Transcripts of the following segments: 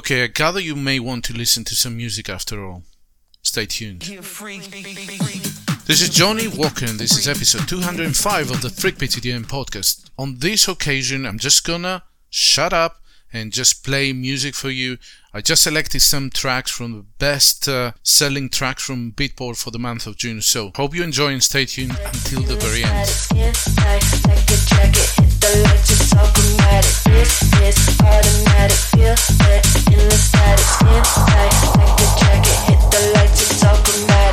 Okay, I gather you may want to listen to some music after all. Stay tuned. This is Johnny Walker and this is episode 205 of the Freakbeats EDM podcast. On this occasion, I'm just gonna shut up and just play music for you. I just selected some tracks from the best uh, selling tracks from Beatport for the month of June. So hope you enjoy and stay tuned until the very end. Feel it in the static, skin tight, like a jacket, hit the lights, it's all.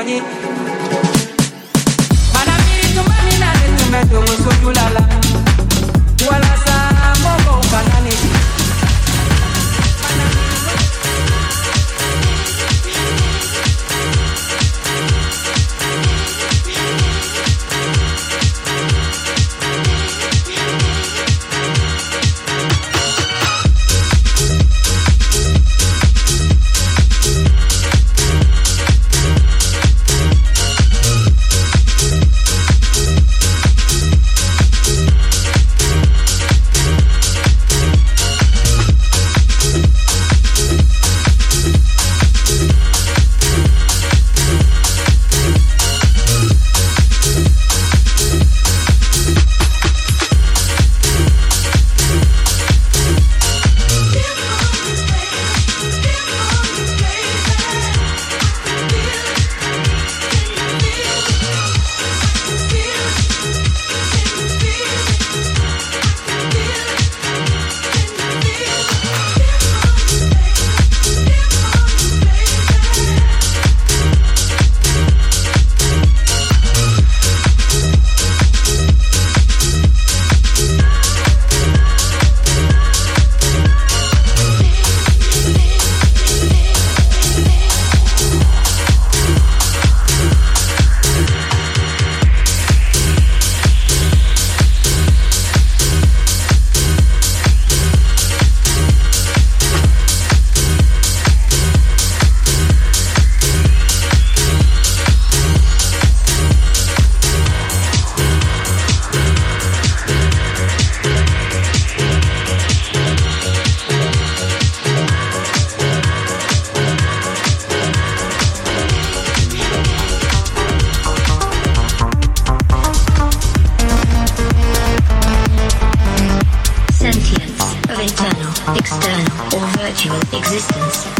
Joni existence.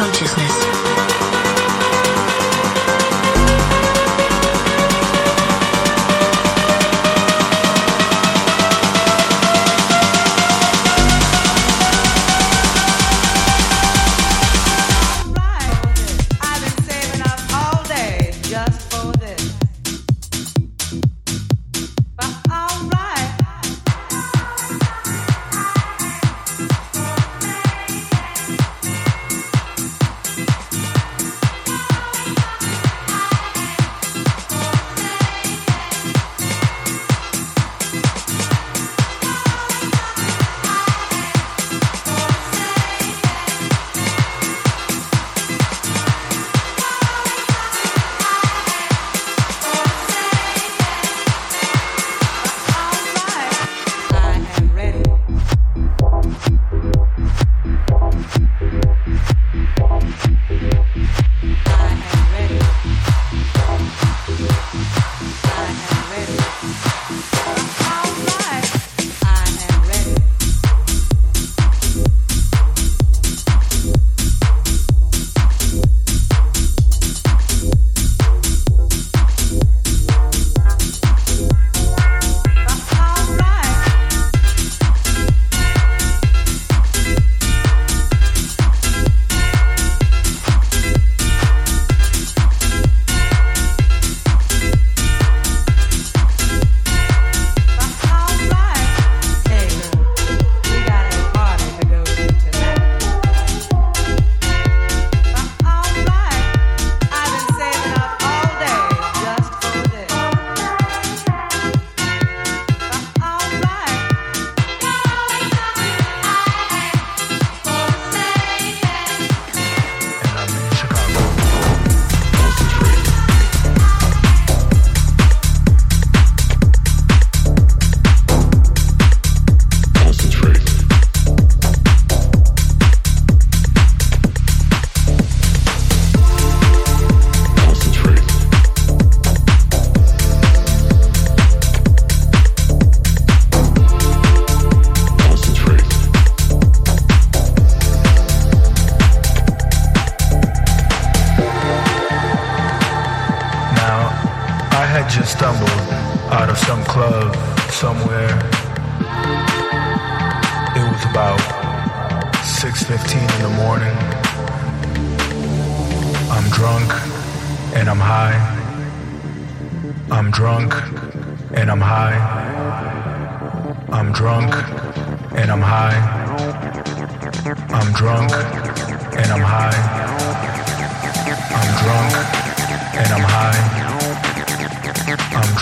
consciousness.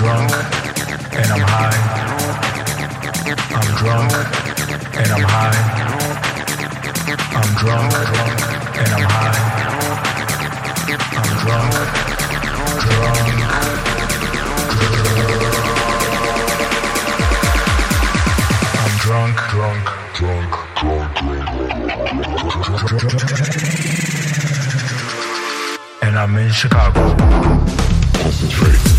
Drunk and I'm high. I'm drunk and I'm high. I'm drunk, drunk and I'm high. I'm drunk, drunk, I'm drunk, drunk, drunk, drunk, drunk. And I'm in Chicago. Concentrate.